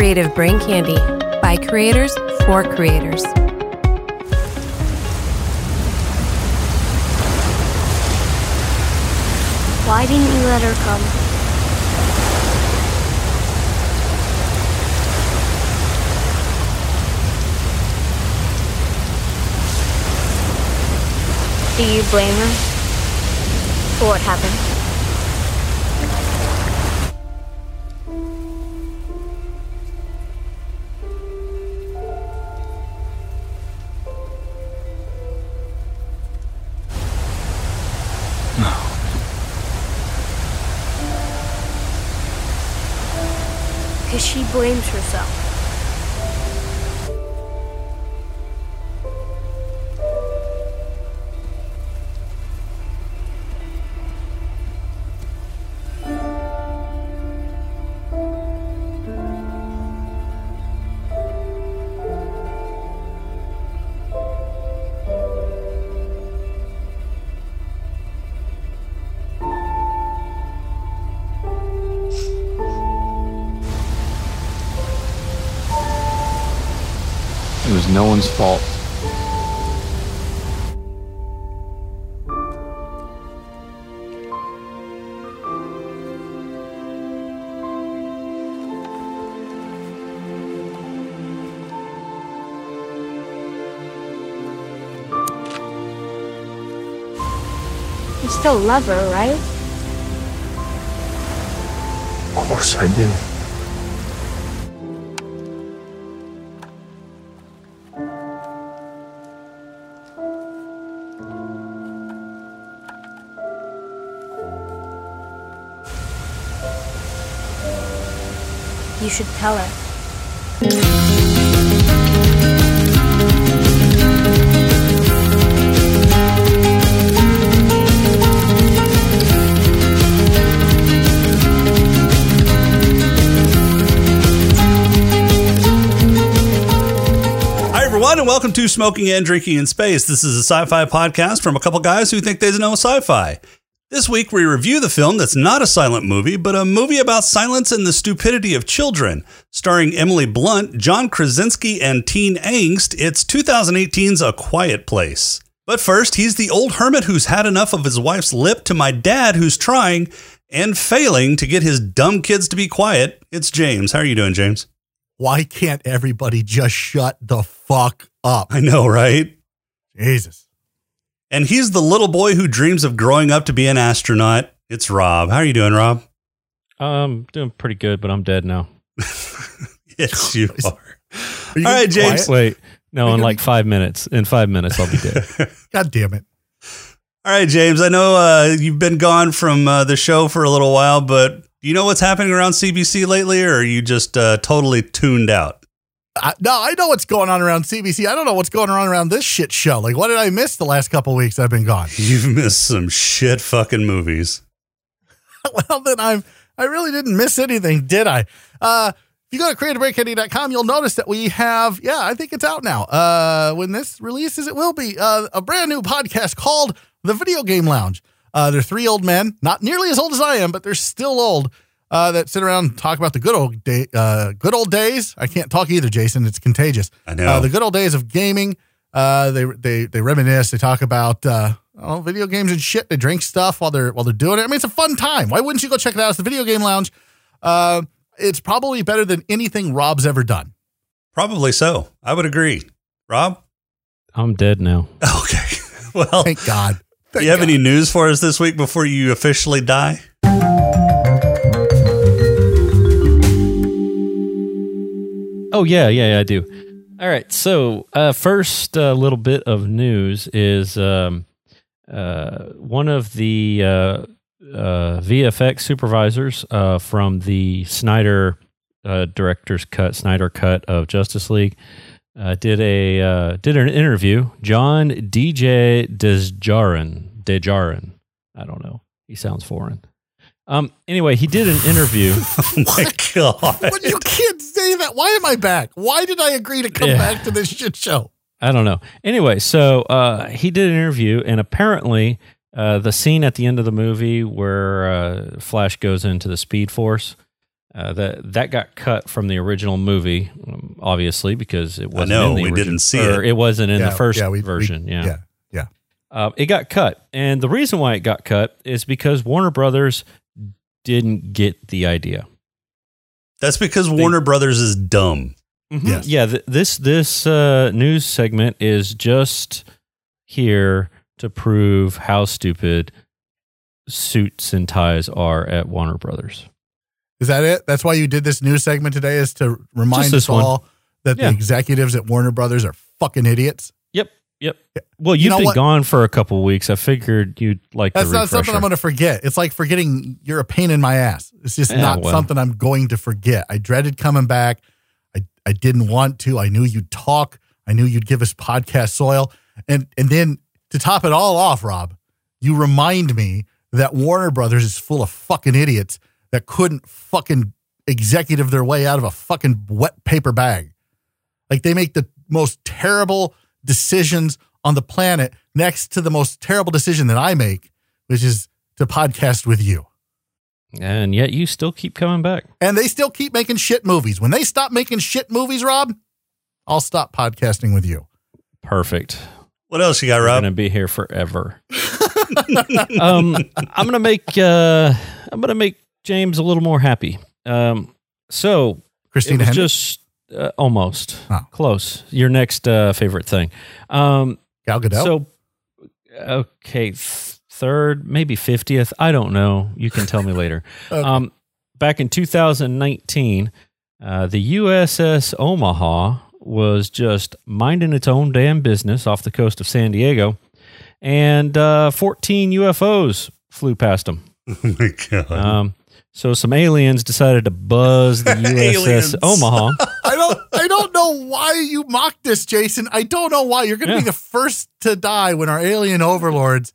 Creative Brain Candy by creators for creators. Why didn't you let her come? Do you blame her for what happened? Blames herself. No one's fault. You still love her, right? Of course I do. You should tell her. And welcome to Smoking and Drinking in Space. This is a sci fi podcast from a couple guys who think they know sci fi. This week, we review the film that's not a silent movie, but a movie about silence and the stupidity of children. Starring Emily Blunt, John Krasinski, and Teen Angst, it's 2018's A Quiet Place. But first, he's the old hermit who's had enough of his wife's lip to my dad who's trying and failing to get his dumb kids to be quiet. It's James. How are you doing, James? Why can't everybody just shut the fuck up? I know, right? Jesus. And he's the little boy who dreams of growing up to be an astronaut. It's Rob. How are you doing, Rob? Um, doing pretty good, but I'm dead now. Yes, you are. Are you All right, James. quiet? Wait, no, in like five minutes. In five minutes, I'll be dead. God damn it. All right, James. I know uh, you've been gone from uh, the show for a little while, but do you know what's happening around CBC lately, or are you just uh, totally tuned out? I, no, I know what's going on around CBC. I don't know what's going on around this shit show. Like, what did I miss the last couple weeks I've been gone? You've missed some shit fucking movies. well, then I'm, I really didn't miss anything, did I? Uh, if you go to creativebraincandy.com, you'll notice that we have, yeah, I think it's out now. Uh, when this releases, it will be uh, a brand new podcast called The Video Game Lounge. Uh, they're three old men, not nearly as old as I am, but they're still old. Uh, that sit around and talk about the good old day, uh, good old days. I can't talk either, Jason. It's contagious. I know. Uh, the good old days of gaming. Uh, they they they reminisce. They talk about uh, I video games and shit. They drink stuff while they're while they're doing it. I mean, it's a fun time. Why wouldn't you go check it out? It's the Video Game Lounge. Uh, it's probably better than anything Rob's ever done. Probably so. I would agree. Rob? I'm dead now. Okay. Well, Thank God. do you have God. any news for us this week before you officially die? Oh yeah, yeah, yeah, I do. All right. So uh, first, a little bit of news is um, uh, one of the uh, uh, VFX supervisors uh, from the Snyder uh, director's cut, Snyder cut of Justice League, uh, did a uh, did an interview. John DJ Desjardins, Desjardins. I don't know. He sounds foreign. Um. Anyway, he did an interview. Oh my God. But you can't say that. Why am I back? Why did I agree to come Yeah. back to this shit show? I don't know. Anyway, so uh, he did an interview, and apparently, uh, the scene at the end of the movie where uh, Flash goes into the Speed Force, Uh, that that got cut from the original movie, um, obviously because it wasn't. know, in the we origi- didn't see or it. It wasn't in Yeah, the first yeah, we- we- version. yeah, Yeah. Yeah. Uh, it got cut, and the reason why it got cut is because Warner Brothers didn't get the idea. That's because Warner Brothers is dumb. Yes. Yeah, th- this this uh, news segment is just here to prove how stupid suits and ties are at Warner Brothers. Is that it? That's why you did this news segment today is to remind Just this us all one. that Yeah. the executives at Warner Brothers are fucking idiots. Yep. Well, you've know been what? gone for a couple weeks. I figured you'd like to. That's not something I'm going to forget. It's like forgetting you're a pain in my ass. It's just Yeah, not well. something I'm going to forget. I dreaded coming back. I, I didn't want to. I knew you'd talk. I knew you'd give us podcast soil. And and then to top it all off, Rob, you remind me that Warner Brothers is full of fucking idiots that couldn't fucking executive their way out of a fucking wet paper bag. Like they make the most terrible decisions on the planet next to the most terrible decision that I make, which is to podcast with you. and yet you still keep coming back. And they still keep making shit movies. When they stop making shit movies, Rob, I'll stop podcasting with you. Perfect. What else you got, Rob? I'm gonna be here forever. um, I'm gonna make uh, I'm gonna make James a little more happy. Um, so it Christina was Hendricks, just uh, almost Oh. close. Your next uh, favorite thing. Um, Gal Gadot. so okay, th- third, maybe fiftieth. I don't know. You can tell me later. Okay. Um, back in 2019, uh, the USS Omaha was just minding its own damn business off the coast of San Diego, and uh, 14 UFOs flew past them. Oh my god. Um, so some aliens decided to buzz the USS Omaha. I don't I don't know why you mocked this, Jason. I don't know why. You're gonna Yeah. be the first to die when our alien overlords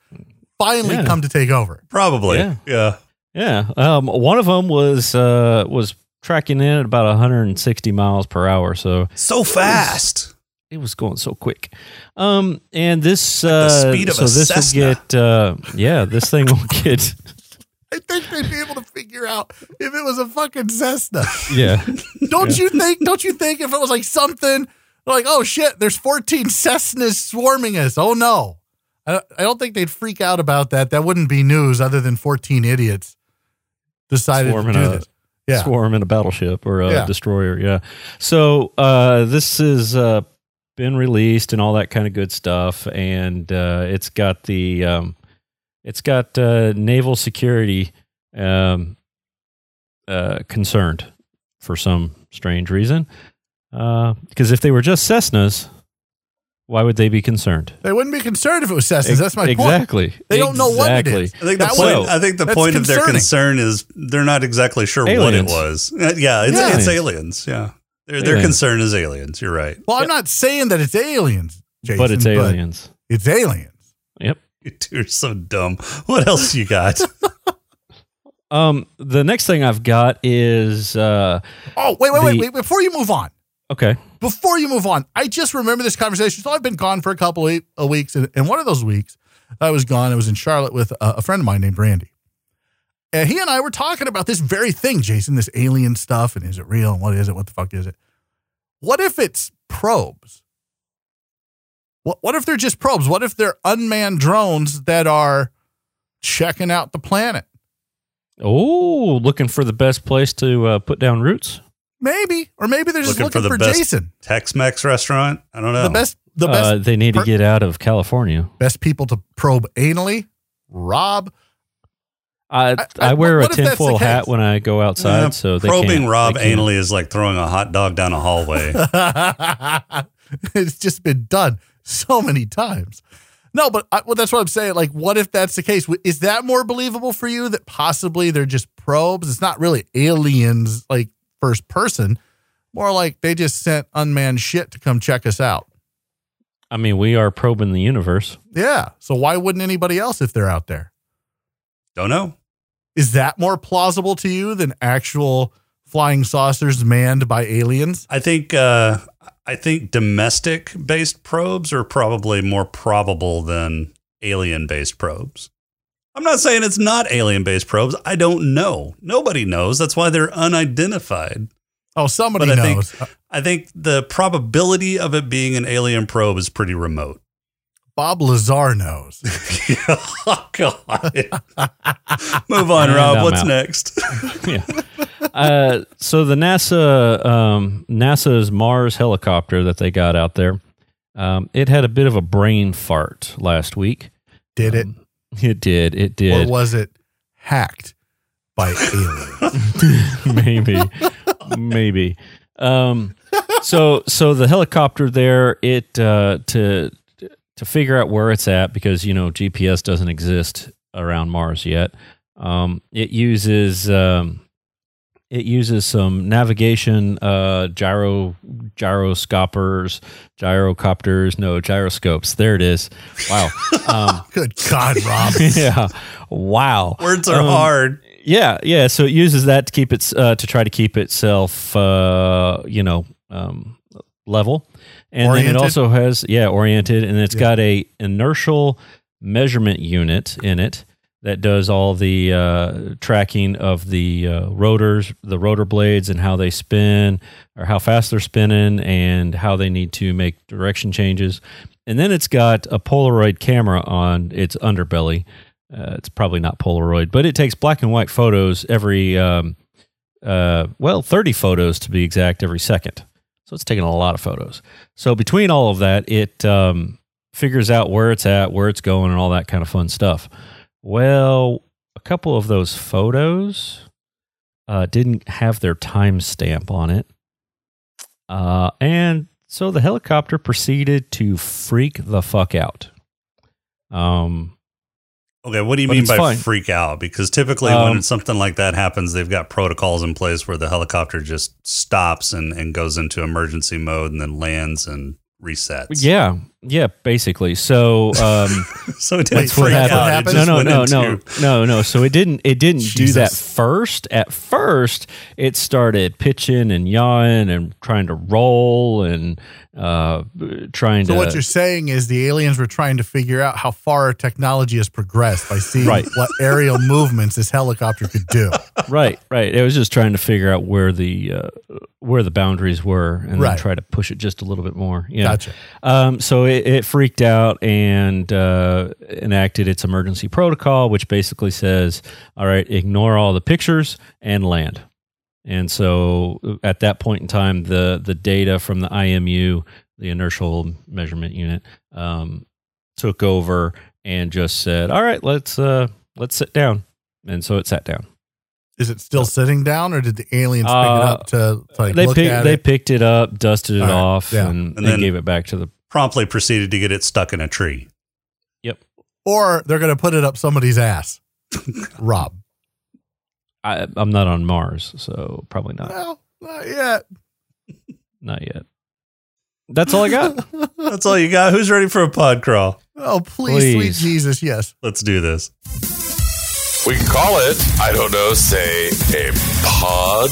finally Yeah. come to take over. Probably. Yeah. Yeah. Yeah, um, one of them was uh, was tracking in at about 160 miles per hour. So So fast. it was going so quick. Um, and this, the uh, speed of so a this Cessna. will get, uh, yeah, this thing will get, I think they'd be able to figure out if it was a fucking Cessna. yeah, Don't you think? Don't you think if it was like something like, oh shit, there's 14 Cessnas swarming us. Oh no. I don't, I don't think they'd freak out about that. That wouldn't be news other than 14 idiots decided Swarming to do a- this. Yeah. swarm in a battleship or a Yeah. destroyer. Yeah. So uh, this has uh, been released and all that kind of good stuff, and uh, it's got the um, it's got uh, naval security um, uh, concerned for some strange reason. Because if they were just Cessnas, why would they be concerned? They wouldn't be concerned if it was Cessnas. That's my point. exactly. They don't know what it is. Exactly. I think the That point. way- I think the point of their concern is they're not exactly sure Aliens. what it was. Uh, yeah, it's, Yeah. it's aliens. Yeah, their their concern is aliens. You're right. Well, I'm not saying that it's aliens, Jason, but it's aliens. It's aliens. Yep. You two are so dumb. What else you got? Um, the next thing I've got is uh, Oh, wait, wait, wait, The- wait. Before you move on, okay. before you move on, I just remember this conversation. So I've been gone for a couple of of weeks, and, and one of those weeks I was gone. I was in Charlotte with a, a friend of mine named Randy. And he and I were talking about this very thing, Jason, this alien stuff, and is it real? And what is it? What the fuck is it? What if it's probes? What, what if they're just probes? What if they're unmanned drones that are checking out the planet? Oh, looking for the best place to uh, put down roots. Maybe, or maybe they're just Looking for looking for, the best- Jason. Tex-Mex restaurant. I don't know. The best, the best uh, they need to get out of California. best people to probe anally. Rob, I I- I, I- we're a if that's the tinfoil hat when I go outside, Uh, so they probing can't, Rob they can't. anally is like throwing a hot dog down a hallway. it's just been done so many times. No, but I, well, that's what I'm saying. Like, what if that's the case? Is that more believable for you that possibly they're just probes? It's not really aliens, like first person, more like they just sent unmanned shit to come check us out. I mean, we are probing the universe. Yeah. So why wouldn't anybody else if they're out there? don't know. Is that more plausible to you than actual flying saucers manned by aliens? I think uh, I think domestic based probes are probably more probable than alien based probes. I'm not saying it's not alien based probes. I don't know. Nobody knows. That's why they're unidentified. Oh, somebody But I knows. think I think the probability of it being an alien probe is pretty remote. Bob Lazar knows. oh God. Move on, And Rob. I'm What's out. next? yeah. Uh, so the NASA um, NASA's Mars helicopter that they got out there, um, it had a bit of a brain fart last week. Did it? It did. It Or did. was it hacked by aliens? maybe, maybe. Um, so so the helicopter there, it uh, to to figure out where it's at because you know GPS doesn't exist around Mars yet. Um, it uses um, it uses some navigation uh, gyro gyroscopers, gyrocopters, no gyroscopes. There it is. Wow. Um, Good God, Rob. yeah. Wow. Words are Um, hard. Yeah, yeah. So it uses that to keep its uh, to try to keep itself, uh, you know, um, level, and then it also has yeah oriented, and it's Yeah. got a inertial measurement unit in it that does all the uh, tracking of the uh, rotors, the rotor blades, and how they spin or how fast they're spinning, and how they need to make direction changes. And then it's got a Polaroid camera on its underbelly. Uh, it's probably not Polaroid, but it takes black and white photos every, um, uh, well, 30 photos to be exact every second. So it's taking a lot of photos. So between all of that, it um, figures out where it's at, where it's going, and all that kind of fun stuff. Well, a couple of those photos uh, didn't have their timestamp on it. Uh, and so the helicopter proceeded to freak the fuck out. Um, Okay, what do you mean by fine. freak out? Because typically Um, when something like that happens, they've got protocols in place where the helicopter just stops and, and goes into emergency mode and then lands and resets. yeah, yeah, basically. So, um, So it didn't freak freak out. out It happened? no, no, no, into- no, no, no. So it didn't. It didn't do that first. At first, it started pitching and yawing and trying to roll and uh, trying So to. So what you're saying is the aliens were trying to figure out how far our technology has progressed by seeing Right. what aerial movements this helicopter could do. right, right. It was just trying to figure out where the uh, where the boundaries were and Right. then try to push it just a little bit more. Yeah. Gotcha. Um, so it, it freaked out and uh, enacted its emergency protocol, which basically says, "All right, ignore all the pictures and land." And so at that point in time, the the data from the IMU, the inertial measurement unit, um, took over and just said, "All right, let's uh, let's sit down." And so it sat down. Is it still sitting down, or did the aliens pick it Uh, up to, to like they look picked at they it? picked it up, dusted it All right, off, yeah. and, And and then- gave it back to the. Promptly proceeded to get it stuck in a tree. Yep. Or they're going to put it up somebody's ass? Rob. I, I'm not on Mars, so probably not. Well, not yet. Not yet. That's all I got. That's all you got. Who's ready for a pod crawl? Oh, please, sweet Please. Jesus, yes. Let's do this. We can call it, I don't know, say a pod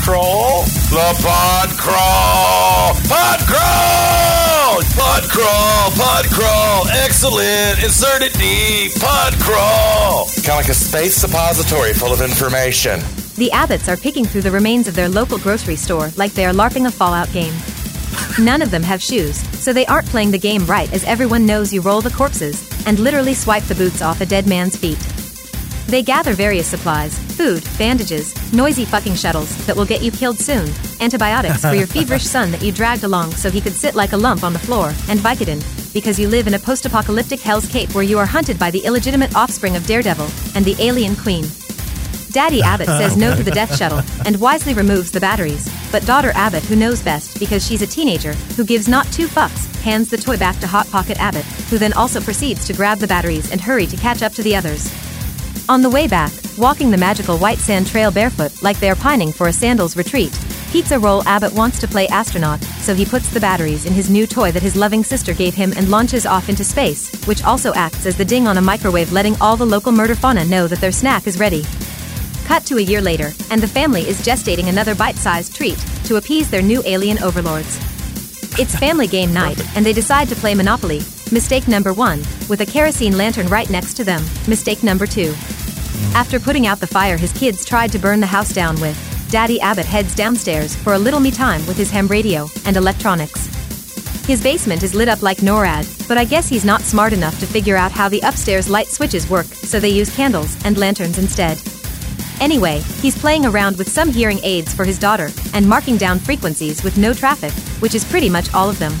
crawl? The pod crawl! Pod crawl! Pod crawl! Pod crawl! Excellent! Insert it deep! Pod crawl! Kind of like a space suppository full of information. The Abbotts are picking through the remains of their local grocery store like they are LARPing a Fallout game. None of them have shoes, so they aren't playing the game right as everyone knows you roll the corpses and literally swipe the boots off a dead man's feet. They gather various supplies food, bandages, noisy fucking shuttles that will get you killed soon, antibiotics for your feverish son that you dragged along so he could sit like a lump on the floor, and Vicodin, because you live in a post apocalyptic Hell's Cape where you are hunted by the illegitimate offspring of Daredevil and the alien queen. Daddy Abbott says no to the death shuttle and wisely removes the batteries. But daughter Abbott, who knows best because she's a teenager who gives not two fucks, hands the toy back to Hot Pocket Abbott, who then also proceeds to grab the batteries and hurry to catch up to the others. On the way back, walking the magical white sand trail barefoot like they are pining for a sandals retreat, Pizza Roll Abbott wants to play astronaut, so he puts the batteries in his new toy that his loving sister gave him and launches off into space, which also acts as the ding on a microwave letting all the local murder fauna know that their snack is ready. Cut to a year later, and the family is gestating another bite sized treat to appease their new alien overlords. It's family game night, and they decide to play Monopoly, Mistake number one, with a kerosene lantern right next to them. Mistake number two. After putting out the fire his kids tried to burn the house down with, Daddy Abbott heads downstairs for a little me time with his ham radio and electronics. His basement is lit up like NORAD, but I guess he's not smart enough to figure out how the upstairs light switches work, so they use candles and lanterns instead. Anyway, he's playing around with some hearing aids for his daughter and marking down frequencies with no traffic, which is pretty much all of them.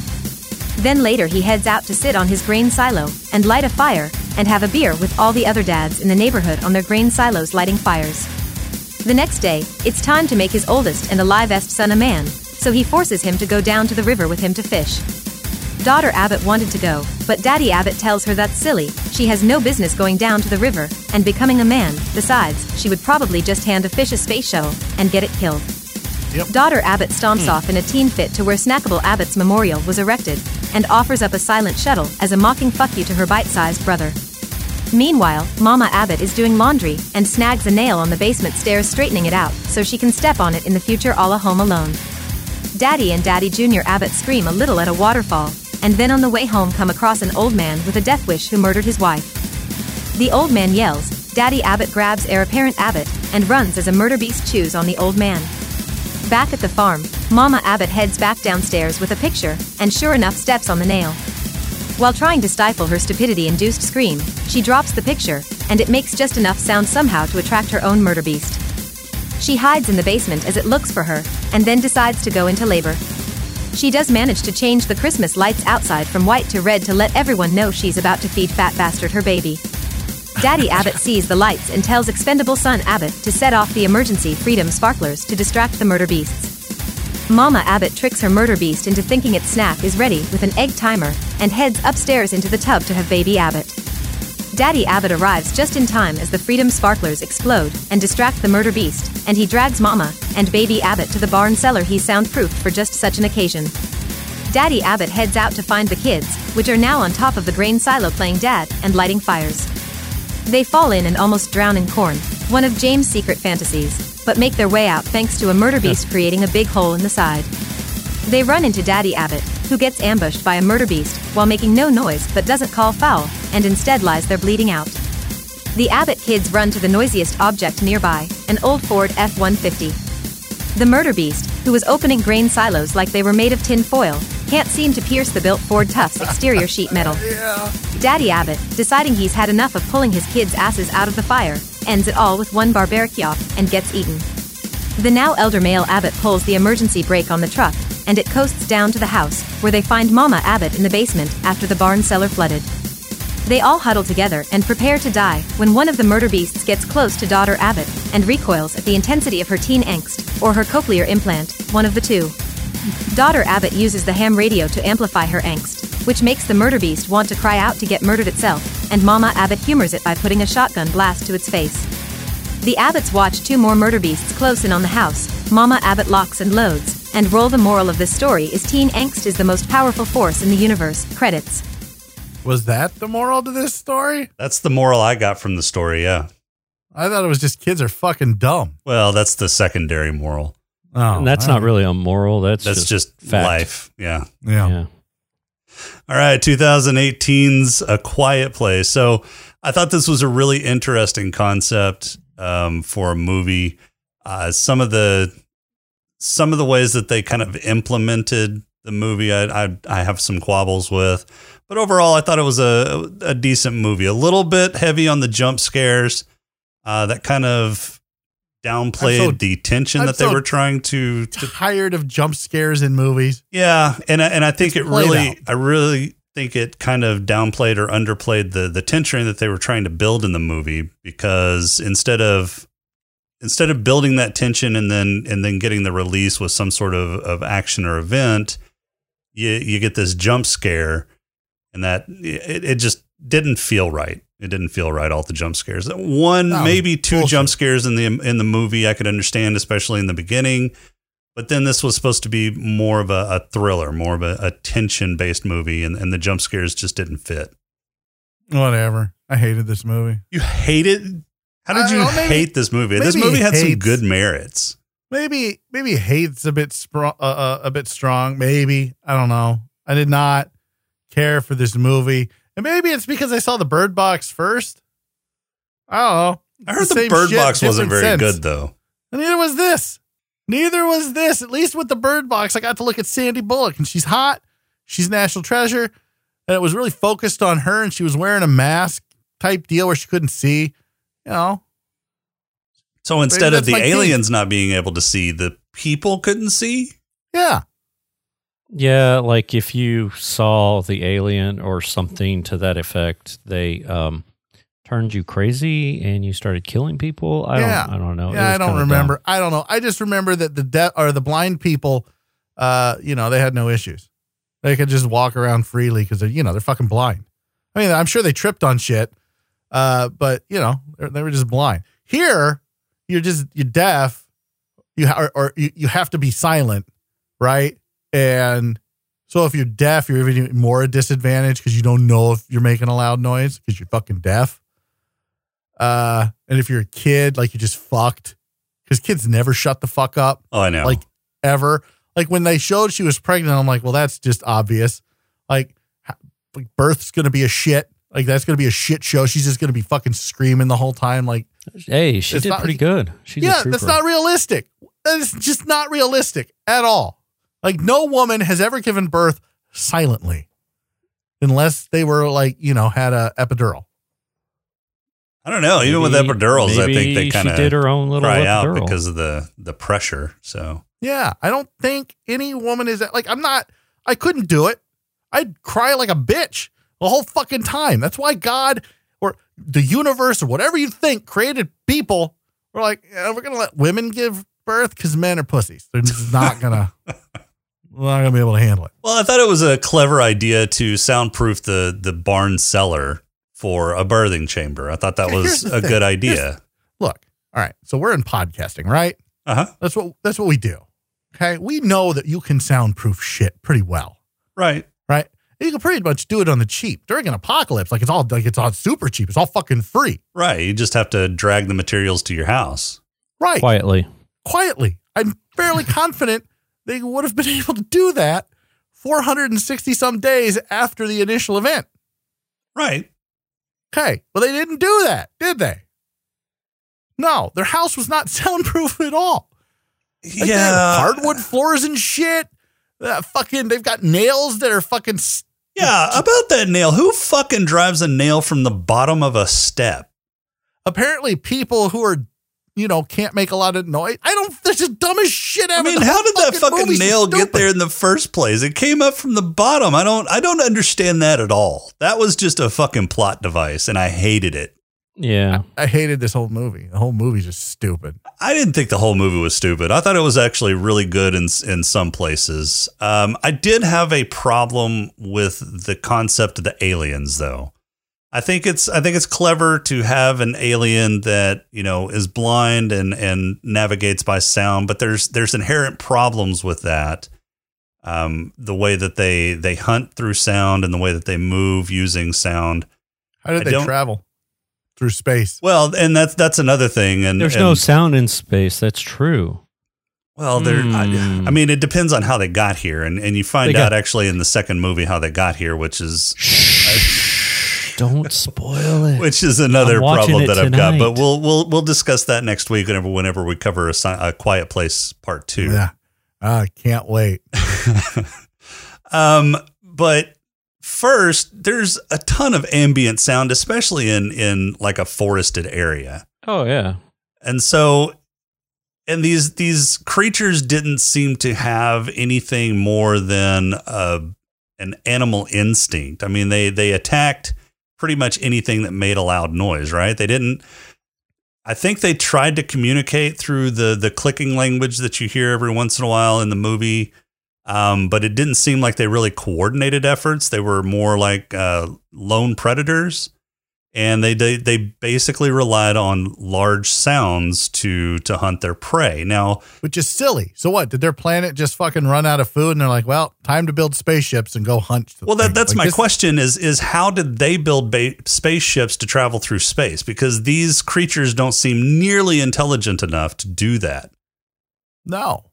Then later he heads out to sit on his grain silo and light a fire and have a beer with all the other dads in the neighborhood on their grain silos lighting fires. The next day, it's time to make his oldest and alivest son a man, so he forces him to go down to the river with him to fish. Daughter Abbott wanted to go, but Daddy Abbott tells her that's silly, she has no business going down to the river and becoming a man, besides, she would probably just hand a fish a space shuttle and get it killed. Yep. Daughter Abbott stomps hmm. off in a teen fit to where Snackable Abbott's memorial was erected and offers up a silent shuttle as a mocking fuck you to her bite sized brother. Meanwhile, Mama Abbott is doing laundry and snags a nail on the basement stairs, straightening it out so she can step on it in the future a Home Alone. Daddy and Daddy Jr. Abbott scream a little at a waterfall, and then on the way home come across an old man with a death wish who murdered his wife. The old man yells, Daddy Abbott grabs heir apparent Abbott and runs as a murder beast chews on the old man. Back at the farm, Mama Abbott heads back downstairs with a picture and sure enough steps on the nail. While trying to stifle her stupidity induced scream, she drops the picture, and it makes just enough sound somehow to attract her own murder beast. She hides in the basement as it looks for her, and then decides to go into labor. She does manage to change the Christmas lights outside from white to red to let everyone know she's about to feed Fat Bastard her baby. Daddy Abbott sees the lights and tells expendable son Abbott to set off the emergency freedom sparklers to distract the murder beasts. Mama Abbott tricks her murder beast into thinking its snack is ready with an egg timer and heads upstairs into the tub to have baby Abbott. Daddy Abbott arrives just in time as the freedom sparklers explode and distract the murder beast, and he drags Mama and baby Abbott to the barn cellar he's soundproofed for just such an occasion. Daddy Abbott heads out to find the kids, which are now on top of the grain silo playing dad and lighting fires. They fall in and almost drown in corn, one of James' secret fantasies, but make their way out thanks to a murder beast creating a big hole in the side. They run into Daddy Abbott, who gets ambushed by a murder beast while making no noise but doesn't call foul, and instead lies there bleeding out. The Abbott kids run to the noisiest object nearby, an old Ford F 150. The murder beast, who was opening grain silos like they were made of tin foil, can't seem to pierce the built Ford Tough's exterior sheet metal. Daddy Abbott, deciding he's had enough of pulling his kids' asses out of the fire, ends it all with one barbaric yawp and gets eaten. The now elder male Abbott pulls the emergency brake on the truck, and it coasts down to the house, where they find Mama Abbott in the basement after the barn cellar flooded. They all huddle together and prepare to die when one of the murder beasts gets close to daughter Abbott and recoils at the intensity of her teen angst, or her cochlear implant, one of the two. Daughter Abbott uses the ham radio to amplify her angst, which makes the murder beast want to cry out to get murdered itself, and Mama Abbott humors it by putting a shotgun blast to its face. The Abbotts watch two more murder beasts close in on the house. Mama Abbott locks and loads, and roll the moral of this story is teen angst is the most powerful force in the universe. Credits. Was that the moral to this story? That's the moral I got from the story, yeah. I thought it was just kids are fucking dumb. Well, that's the secondary moral. Oh, and that's I not don't- really a moral. That's That's just, fact. life. Yeah. Yeah. Yeah. All right, 2018's A Quiet Place. So I thought this was a really interesting concept um, for a movie. Uh, some of the some of the ways that they kind of implemented the movie, I I, I have some quabbles with, but overall, I thought it was a a decent movie. A little bit heavy on the jump scares, uh, that kind of downplayed so- the tension I'm that they were trying to, to Tired of jump scares in movies. yeah, and I, and I think It's it really, out. I really think it kind of downplayed or underplayed the the tension that they were trying to build in the movie because instead of instead of building that tension and then and then getting the release with some sort of, of action or event, you you get this jump scare, and that it, it just didn't feel right. It didn't feel right. All the jump scares. One, No, maybe two bullshit. jump scares in the in the movie I could understand, especially in the beginning. But then this was supposed to be more of a, a thriller, more of a, a tension based movie, and, and the jump scares just didn't fit. Whatever. I hated this movie. You hated. How did you know, maybe- hate this movie? This movie had some good merits. Maybe maybe hate's a bit uh, uh, a bit strong. Maybe I don't know. I did not care for this movie. And maybe it's because I saw the Bird Box first. I don't know. I heard the, same Bird shit, Box wasn't very sense. good though. And neither was this. Neither was this. At least with the Bird Box, I got to look at Sandy Bullock, and she's hot. She's national treasure, and it was really focused on her, and she was wearing a mask type deal where she couldn't see. You know, So instead of the aliens not being able to see, the people couldn't see. yeah. Yeah, like if you saw the alien or something to that effect, they um turned you crazy and you started killing people. I Yeah. don't I don't know. Yeah, I don't remember. dumb. I don't know. I just remember that the deaf or the blind people, uh, you know, they had no issues. They could just walk around freely because they're, you know, they're fucking blind. I mean, I'm sure they tripped on shit, uh, but you know, they they were just blind. Here, you're just you're deaf, you ha- or, or you, you have to be silent, right? And so if you're deaf, you're even more a disadvantage because you don't know if you're making a loud noise because you're fucking deaf. Uh, and if you're a kid, like you're just fucked because kids never shut the fuck up Oh, I know. like ever. Like when they showed she was pregnant, I'm like, well, that's just obvious. Like, like birth's gonna be a shit. Like that's gonna be a shit show. She's just gonna be fucking screaming the whole time. Like, Hey, she did not- pretty good. She's yeah, a that's not realistic. That is just not realistic at all. Like no woman has ever given birth silently, unless they were like you know had a epidural. I don't know. Even with epidurals, I think they kind of did her own little cry out epidural. because of the the pressure. So Yeah, I don't think any woman is like I'm not. I couldn't do it. I'd cry like a bitch the whole fucking time. That's why God or the universe or whatever you think created people. We're like, yeah, we're gonna let women give birth because men are pussies. They're just not gonna. We're not gonna be able to handle it. Well, I thought it was a clever idea to soundproof the the barn cellar for a birthing chamber. I thought that was a thing. good Here's- idea. Look, all right. So we're in podcasting, right? Uh huh. That's what that's what we do. Okay, we know that you can soundproof shit pretty well. Right. right? You can pretty much do it on the cheap during an apocalypse. Like it's all like it's all super cheap. It's all fucking free, Right. You just have to drag the materials to your house. right? quietly. Quietly, I'm fairly confident they would have been able to do that 460 some days after the initial event. Right. Okay, well they didn't do that, did they? No, their house was not soundproof at all. Like, yeah. hardwood floors and shit. Uh, fucking, they've got nails that are fucking s- Yeah. About that nail. Who fucking drives a nail from the bottom of a step? apparently people who are you know can't make a lot of noise. I don't. That's just dumb as shit. Ever. I mean, how did that fucking movie's nail get there in the first place? It came up from the bottom. I don't I don't understand that at all. That was just a fucking plot device and I hated it. Yeah. I hated this whole movie. The whole movie's just stupid. I didn't think the whole movie was stupid. I thought it was actually really good in in some places. Um, I did have a problem with the concept of the aliens, though. I think it's I think it's clever to have an alien that you know is blind and and navigates by sound, but there's there's inherent problems with that. Um, the way that they they hunt through sound and the way that they move using sound. How did I they don't- travel through space? Well, and that's that's another thing. And There's and- no sound in space. That's true. Well, there. I, Hmm. I mean, it depends on how they got here, and and you find They got- out actually in the second movie how they got here, which is Don't spoil it. which is another problem it that I've got. But we'll we'll we'll discuss that next week whenever whenever we cover a, a Quiet Place Part Two. Yeah, I can't wait. Um, but first, there's a ton of ambient sound, especially in in like a forested area. oh yeah. And so and these these creatures didn't seem to have anything more than uh, an animal instinct. I mean, they they attacked pretty much anything that made a loud noise, right? They didn't I think they tried to communicate through the the clicking language that you hear every once in a while in the movie. Um, but it didn't seem like they really coordinated efforts. They were more like uh, lone predators and they, they they basically relied on large sounds to to hunt their prey. Now, Which is silly. So what? Did their planet just fucking run out of food? And they're like, well, time to build spaceships and go hunt. the well, that that's Like, my this- question: is is how did they build ba- spaceships to travel through space? Because these creatures don't seem nearly intelligent enough to do that. No,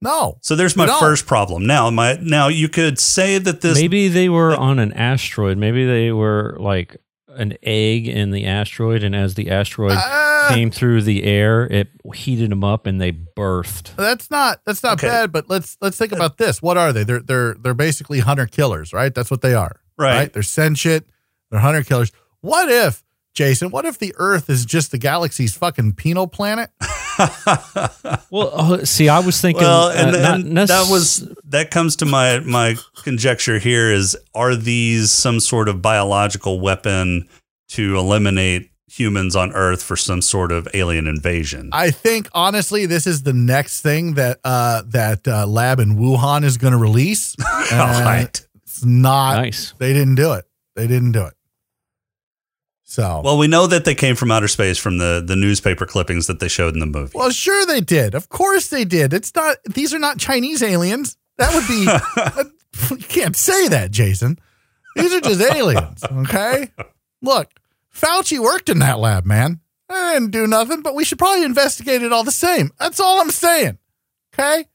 No. So there's my first problem. Now, my now you could say that this Maybe they were on an asteroid. Maybe they were like an egg in the asteroid, and as the asteroid Ah. came through the air, it heated them up, and they birthed. That's not that's not Okay. bad, but let's let's think about this. What are they? They're they're they're basically hunter killers, right? That's what they are. Right. They're sentient. They're hunter killers. What if, Jason, what if the Earth is just the galaxy's fucking penal planet? Well, uh, see, I was thinking. well, uh, and, not and nec- that was that comes to my my conjecture here is are these some sort of biological weapon to eliminate humans on Earth for some sort of alien invasion? I think honestly, this is the next thing that uh that uh, lab in Wuhan is going to release. All And right. It's not. nice. They didn't do it. They didn't do it. So Well, we know that they came from outer space from the the newspaper clippings that they showed in the movie. Well, sure they did. Of course they did. It's not. These are not Chinese aliens. That would be. that- uh, you can't say that, Jason. These are just aliens. Okay. Look, Fauci worked in that lab, man. I didn't do nothing, but we should probably investigate it all the same. That's all I'm saying. Okay.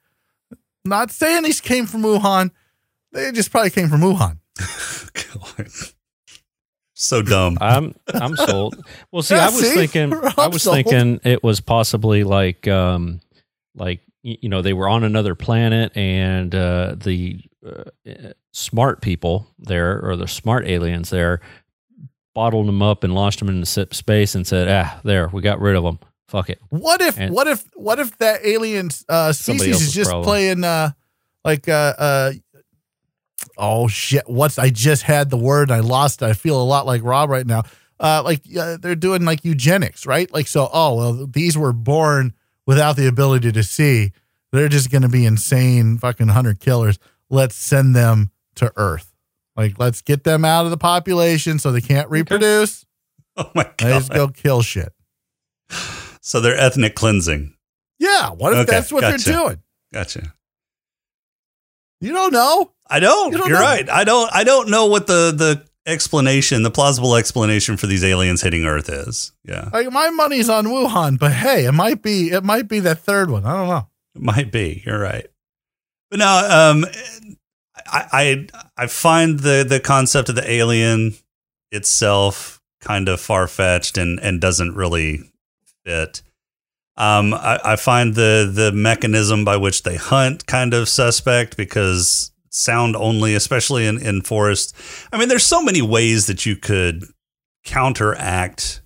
Not saying these came from Wuhan. They just probably came from Wuhan. God. So dumb. I'm I'm sold. Well, see, Yeah, I was see? thinking, I'm I was sold. thinking it was possibly like, um, like you know, they were on another planet, and uh, the uh, uh, smart people there, or the smart aliens there, bottled them up and launched them into space, and said, "Ah, there, we got rid of them. Fuck it." What if And- what if what if that alien uh, species is just problem. playing uh like uh uh oh shit what's I just had the word and I lost it. I feel a lot like Rob right now. Uh like uh, they're doing like eugenics, right? Like so oh well these were born without the ability to see. They're just going to be insane fucking hunter killers. Let's send them to Earth. Like let's get them out of the population so they can't reproduce. Oh my god! Let's go kill shit. So they're ethnic cleansing. Yeah, what if Okay, that's what gotcha. they're doing? Gotcha. You don't know. I don't. You are right. I don't. I don't know what the the explanation, the plausible explanation for these aliens hitting Earth is. Yeah, Like my money's on Wuhan, but hey, it might be it might be that third one. I don't know. it might be. You're right. But now, um, I I I find the the concept of the alien itself kind of far fetched and and doesn't really fit. Um, I, I find the the mechanism by which they hunt kind of suspect because sound only, especially in in forest. I mean, there's so many ways that you could counteract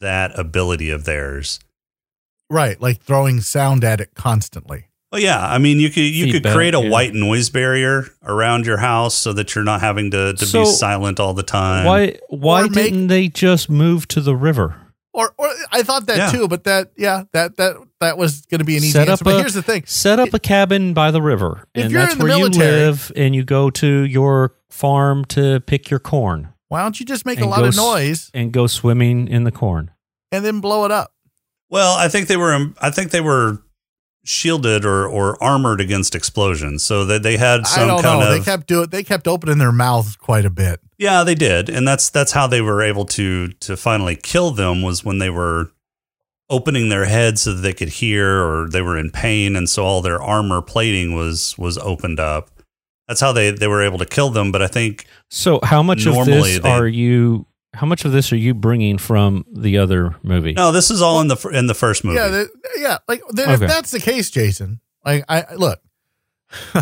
that ability of theirs. Right, like throwing sound at it constantly. Well, yeah. I mean, you could you could create a yeah. white noise barrier around your house so that you're not having to, to So, be silent all the time. Why why or make- didn't they just move to the river? Or, or I thought that Yeah. too, but that yeah, that that that was going to be an easy Set answer. up But a- here's the thing: Set up a cabin by the river, If and you're that's in the where military- you live, and you go to your farm to pick your corn why don't you just make a lot go of noise and go swimming in the corn. and then blow it up? Well, I think they were. I think they were shielded or, or armored against explosions, so that they had I some don't kind know. of. They kept doing. They kept opening their mouths quite a bit. yeah, they did, and that's that's how they were able to to finally kill them was when they were opening their heads so that they could hear, or they were in pain, and so all their armor plating was was opened up. That's how they they were able to kill them. But I think So, how much of Normally this they- are you? How much of this are you bringing from the other movie? no, this is all in the in the first movie. Yeah, the, yeah. Like then if that's the case, Jason, like I look,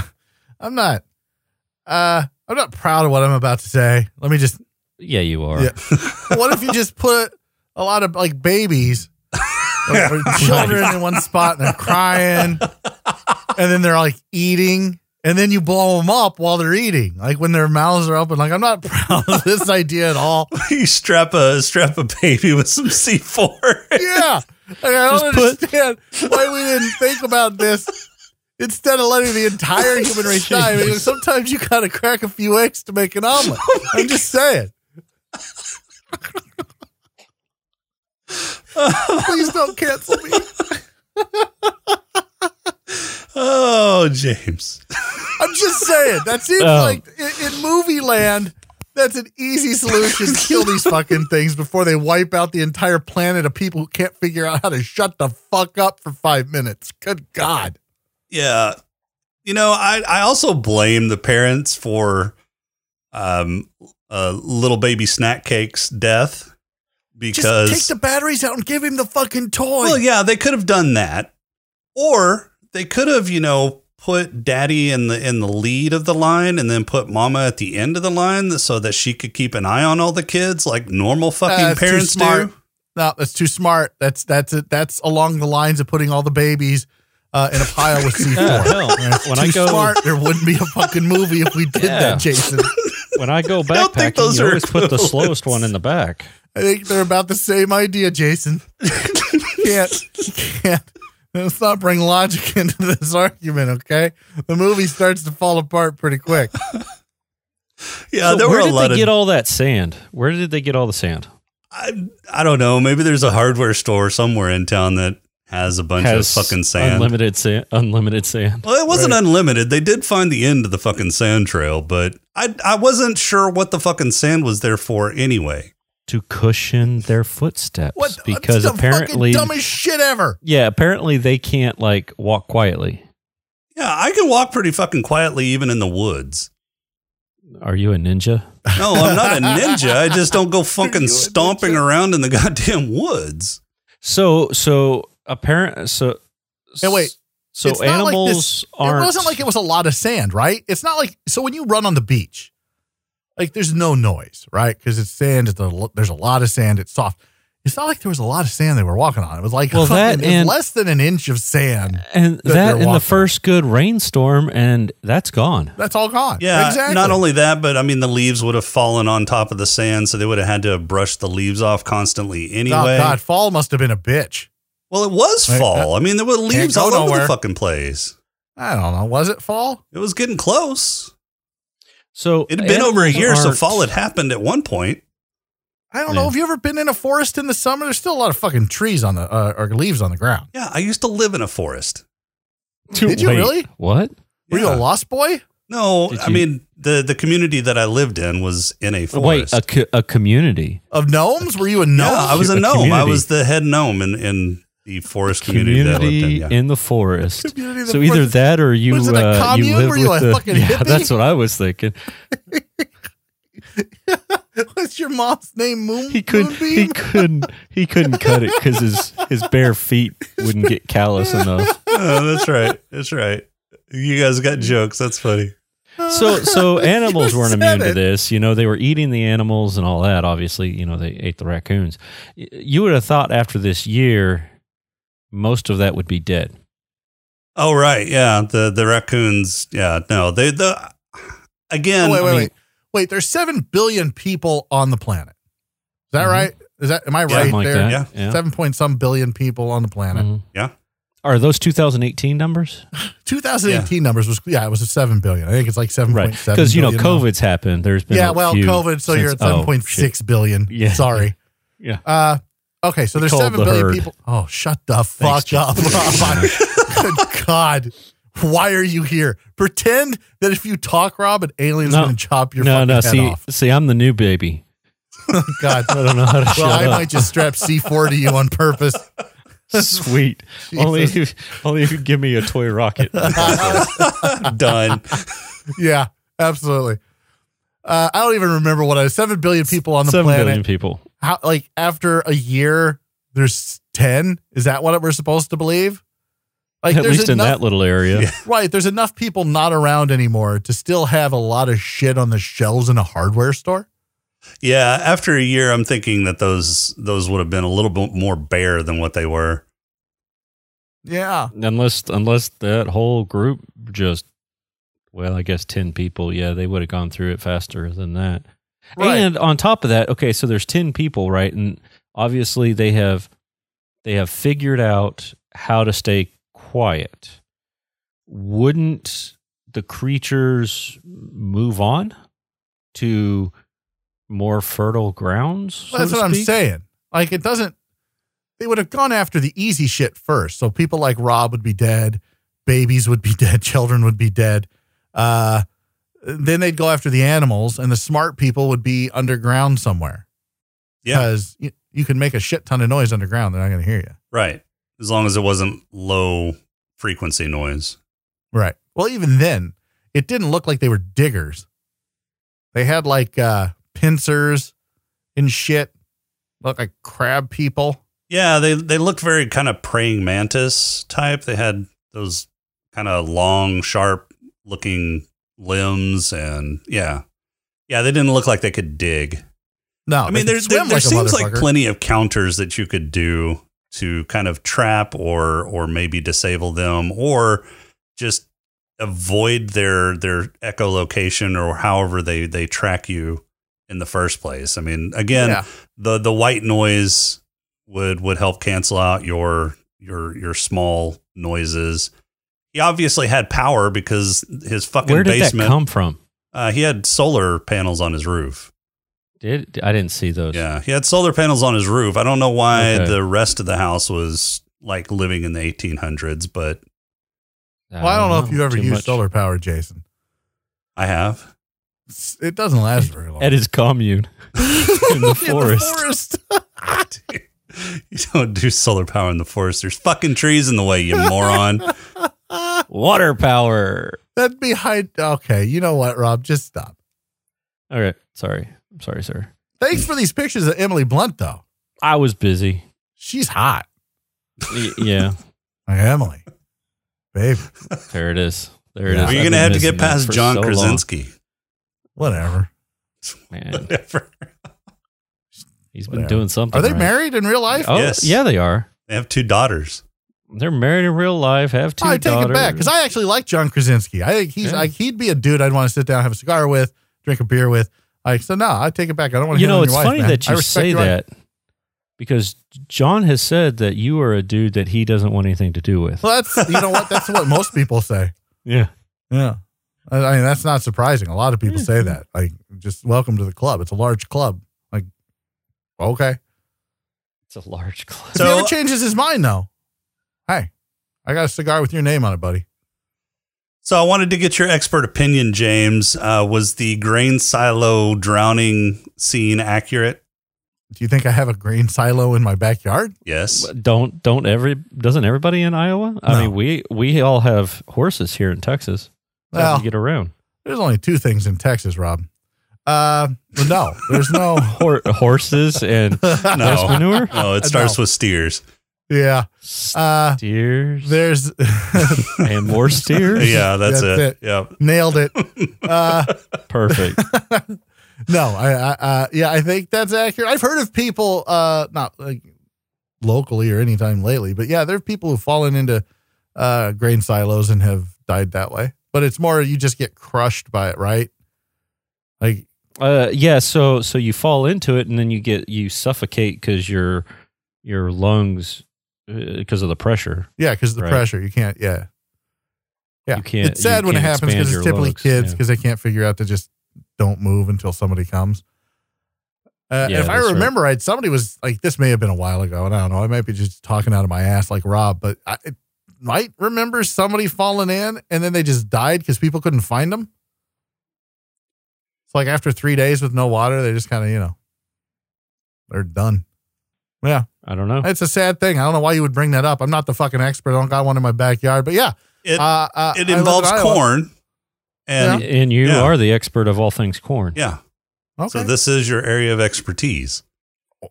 I'm not. Uh, I'm not proud of what I'm about to say. Let me just Yeah, you are. Yeah. what if you just put a lot of like babies or, or children in one spot and they're crying. And then they're like eating. And then you blow them up while they're eating. Like when their mouths are open. Like i'm not proud of this idea at all. You strap a strap a baby with some C four. yeah. Like, i don't Just put- understand why we didn't think about this instead of letting the entire human race die. I mean, sometimes you gotta crack a few eggs to make an omelet. I'm just oh saying please don't cancel me oh, James. I'm just saying that seems Oh. like in, in movie land, that's an easy solution to kill these fucking things before they wipe out the entire planet of people who can't figure out how to shut the fuck up for five minutes. Good God. Yeah. You know, I, I also blame the parents for um uh, little baby snack cake's death because Just take the batteries out and give him the fucking toy. well, yeah, they could have done that, or they could have, you know, put daddy in the in the lead of the line and then put mama at the end of the line so that she could keep an eye on all the kids like normal fucking That's too parents do. No, that's too smart. That's that's it. That's along the lines of putting all the babies uh, in a pile with C4. Yeah, hell, when too I go smart, there wouldn't be a fucking movie if we did Yeah. that, Jason. when I go backpacking, those you are always put the slowest one in the back. I think they're about the same idea, Jason. Can't, can't. Let's not bring logic into this argument, okay? The movie starts to fall apart pretty quick. Yeah, So there were where a did lot they of get all that sand? Where did they get all the sand? I, I don't know. Maybe there's a hardware store somewhere in town that has a bunch Has of fucking sand. unlimited sand. Unlimited sand. Well, it wasn't unlimited. They did find the end of the fucking sand trail, but I I wasn't sure what the fucking sand was there for anyway. To cushion their footsteps What? because the apparently dumbest shit ever. yeah apparently they can't like walk quietly Yeah, I can walk pretty fucking quietly even in the woods. are you a ninja No, I'm not a ninja. I just don't go fucking stomping around in the goddamn woods. so so apparent so Hey, wait. so It's not like animals this- aren't It wasn't like it was a lot of sand, right? It's not like so when you run on the beach, like there's no noise, right? Because it's sand. It's a, there's a lot of sand. It's soft. It's not like there was a lot of sand they were walking on. It was like Well, that fucking- it was and- less than an inch of sand. and that that in the walking. first good rainstorm and that's gone That's all gone. Yeah, exactly. not only that, but I mean the leaves would have fallen on top of the sand, so they would have had to brush the leaves off constantly Oh anyway. God, fall must have been a bitch. Well, it was fall. I mean, there were leaves all over nowhere. the fucking place. I don't know. Was it fall? It was getting close. So It had been over a animals year, so fall had happened at one point. I don't Yeah. know. Have you ever been in a forest in the summer? There's still a lot of fucking trees on the uh, or leaves on the ground. Yeah, I used to live in a forest. Did you Wait, really? what Were you a lost boy? No, Did I you- mean the the community that I lived in was in a forest. wait forest. a, co- a community Of gnomes? Were you a gnome? yeah, I was a A gnome. I was the head gnome in, in the forest community, that lived in. Yeah. in the forest Community the so either forest. that or you Was it a uh, you live Were you with the, fucking yeah hippie? that's what I was thinking What's your mom's name? Moon. he couldn't he couldn't he couldn't cut it because his his bare feet wouldn't get callous enough oh, that's right. That's right. You guys got jokes. That's funny. so so animals weren't immune it. to this you know they were eating the animals and all that obviously you know they ate the raccoons you would have thought after this year most of that would be dead Oh right, yeah. The the raccoons. Yeah, no. They the again. Oh, wait, I wait, mean, wait. Wait, there's seven billion people on the planet. Is that Mhm. right? Is that am I right like there? that Yeah. yeah Seven point some billion people on the planet. Mhm. Yeah. are those 2018 numbers 2018 numbers was yeah, it was a seven billion. I think it's like seven right point seven. because you know billion now. covid's happened there's been Yeah, a well, few COVID. So you're at since- oh, seven point six billion. Yeah. Sorry. Yeah. Uh, okay, so there's seven the billion herd. people. Oh, shut the fuck Thanks, up, Good God. Why are you here? Pretend that if you talk, Rob, an alien's No. going to chop your no fucking no head see off. see i'm the new baby God. i don't know how to Well, I up might just strap C4 to you on purpose. Sweet. only if you, only if you give me a toy rocket. done. yeah, absolutely. Uh, I don't even remember what I was. Seven billion people on the Seven planet. billion people. How, like, after a year, there's 10? Is that what we're supposed to believe? Like, At there's least in that little area. Right. There's enough people not around anymore to still have a lot of shit on the shelves in a hardware store. Yeah, after a year, I'm thinking that those those would have been a little bit more bare than what they were. Yeah. Unless unless that whole group just well, I guess ten people, yeah, they would have gone through it faster than that. Right. And on top of that, okay, so there's ten people, right? And obviously they have they have figured out how to stay quiet. Wouldn't the creatures move on to more fertile grounds? so That's what I'm saying. Like, it doesn't, they would have gone after the easy shit first. So people like Rob would be dead, babies would be dead, children would be dead. Uh, then they'd go after the animals, and the smart people would be underground somewhere. Yeah, Because you, you can make a shit ton of noise underground. They're not going to hear you. right. As long as it wasn't low frequency noise. Right. Well, even then, it didn't look like they were diggers. They had like uh pincers and shit. Look like crab people. Yeah, they they looked very kind of praying mantis type. They had those kind of long, sharp looking limbs, and yeah, yeah, they didn't look like they could dig. No, I mean, they there, there, there like a seems like plenty of counters that you could do to kind of trap or or maybe disable them or just avoid their their echolocation or however they they track you in the first place. I mean, again, Yeah. the the white noise would would help cancel out your your your small noises. He obviously had power because his fucking Where did basement. that come from? Uh, he had solar panels on his roof. Did I didn't see those? Yeah, he had solar panels on his roof. I don't know why Okay. the rest of the house was like living in the 1800s, but Well, I don't know if you ever Too used much. solar power, Jason. I have. It's- It doesn't last very long. at his commune in the forest. forest. you don't do solar power in the forest. There's fucking trees in the way, you moron. Water power. That'd be high. Okay, you know what, Rob? Just stop. All right. Sorry. I'm sorry, sir. Thanks for these pictures of Emily Blunt, though. I was busy. She's hot. Y- yeah. Like Emily, babe. There it is. There it Yeah. is. Are you I've going to have to get past John so long. Krasinski? Whatever. Man, Whatever. he's been Whatever. doing something. Are they right. married in real life? Oh, Yes. yeah, they are. They have two daughters. They're married in real life. Have two I take daughters. it back because I actually like John Krasinski. I think he's Yeah. like he'd be a dude I'd want to sit down, have a cigar with, drink a beer with. Like so, no, I take it back. I don't want to. you know, it's your wife, funny man. that you say your wife. that because John has said that you are a dude that he doesn't want anything to do with. Well, that's you know what that's what most people say. Yeah. Yeah, I, I mean that's not surprising. A lot of people say that. Like, just welcome to the club. It's a large club. Like, okay. It's a large club. If So- he ever changes his mind, though, hey, I got a cigar with your name on it, buddy. So I wanted to get your expert opinion, James. Uh, was the grain silo drowning scene accurate? Do you think I have a grain silo in my backyard? Yes. Don't don't every doesn't everybody in Iowa? I No. mean, we we all have horses here in Texas. That's how Well, get around. there's only two things in Texas, Rob. Uh, well, no, there's no. Hor- horses and No. manure. No, it starts No. with steers. Yeah. Uh, Steers there's and more steers. Yeah, that's, That's it. it. Yep. nailed it. Uh, perfect. no, I, I uh, yeah, I think that's accurate. I've heard of people, uh, not like locally or anytime lately, but yeah, there are people who've fallen into uh, grain silos and have died that way. But it's more you just get crushed by it, right? Like, Uh, yeah. So so you fall into it and then you get you suffocate because your your lungs because of the pressure. yeah, because the Right. pressure, you can't. Yeah, yeah. You can't- it's sad when it happens because it's typically lungs, kids yeah. because they can't figure out to just don't move until somebody comes. Uh, and Yeah, if I that's right. remember right. somebody was like, this may have been a while ago, and I don't know. I might be just talking out of my ass like Rob, but I it might remember somebody falling in and then they just died because people couldn't find them. It's like after three days with no water, they just kind of, you know, they're done. Yeah, I don't know. it's a sad thing. I don't know why you would bring that up. I'm not the fucking expert. I don't got one in my backyard, but yeah, It, uh, uh, it I live in involves corn. And yeah. and you Yeah. are the expert of all things corn. Yeah. Okay. So this is your area of expertise.